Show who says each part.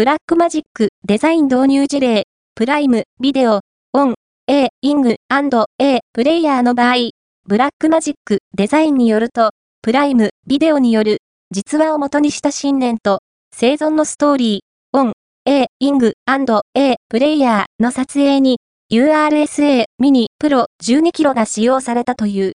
Speaker 1: ブラックマジックデザイン導入事例、プライム、ビデオ、 On a Wing and a Prayer の場合、ブラックマジックデザインによると、プライム、ビデオによる、実話を元にした信念と、生存のストーリー、オン、A、イング、A、プレイヤーの撮影に、URSA Mini Pro 12K が使用されたという。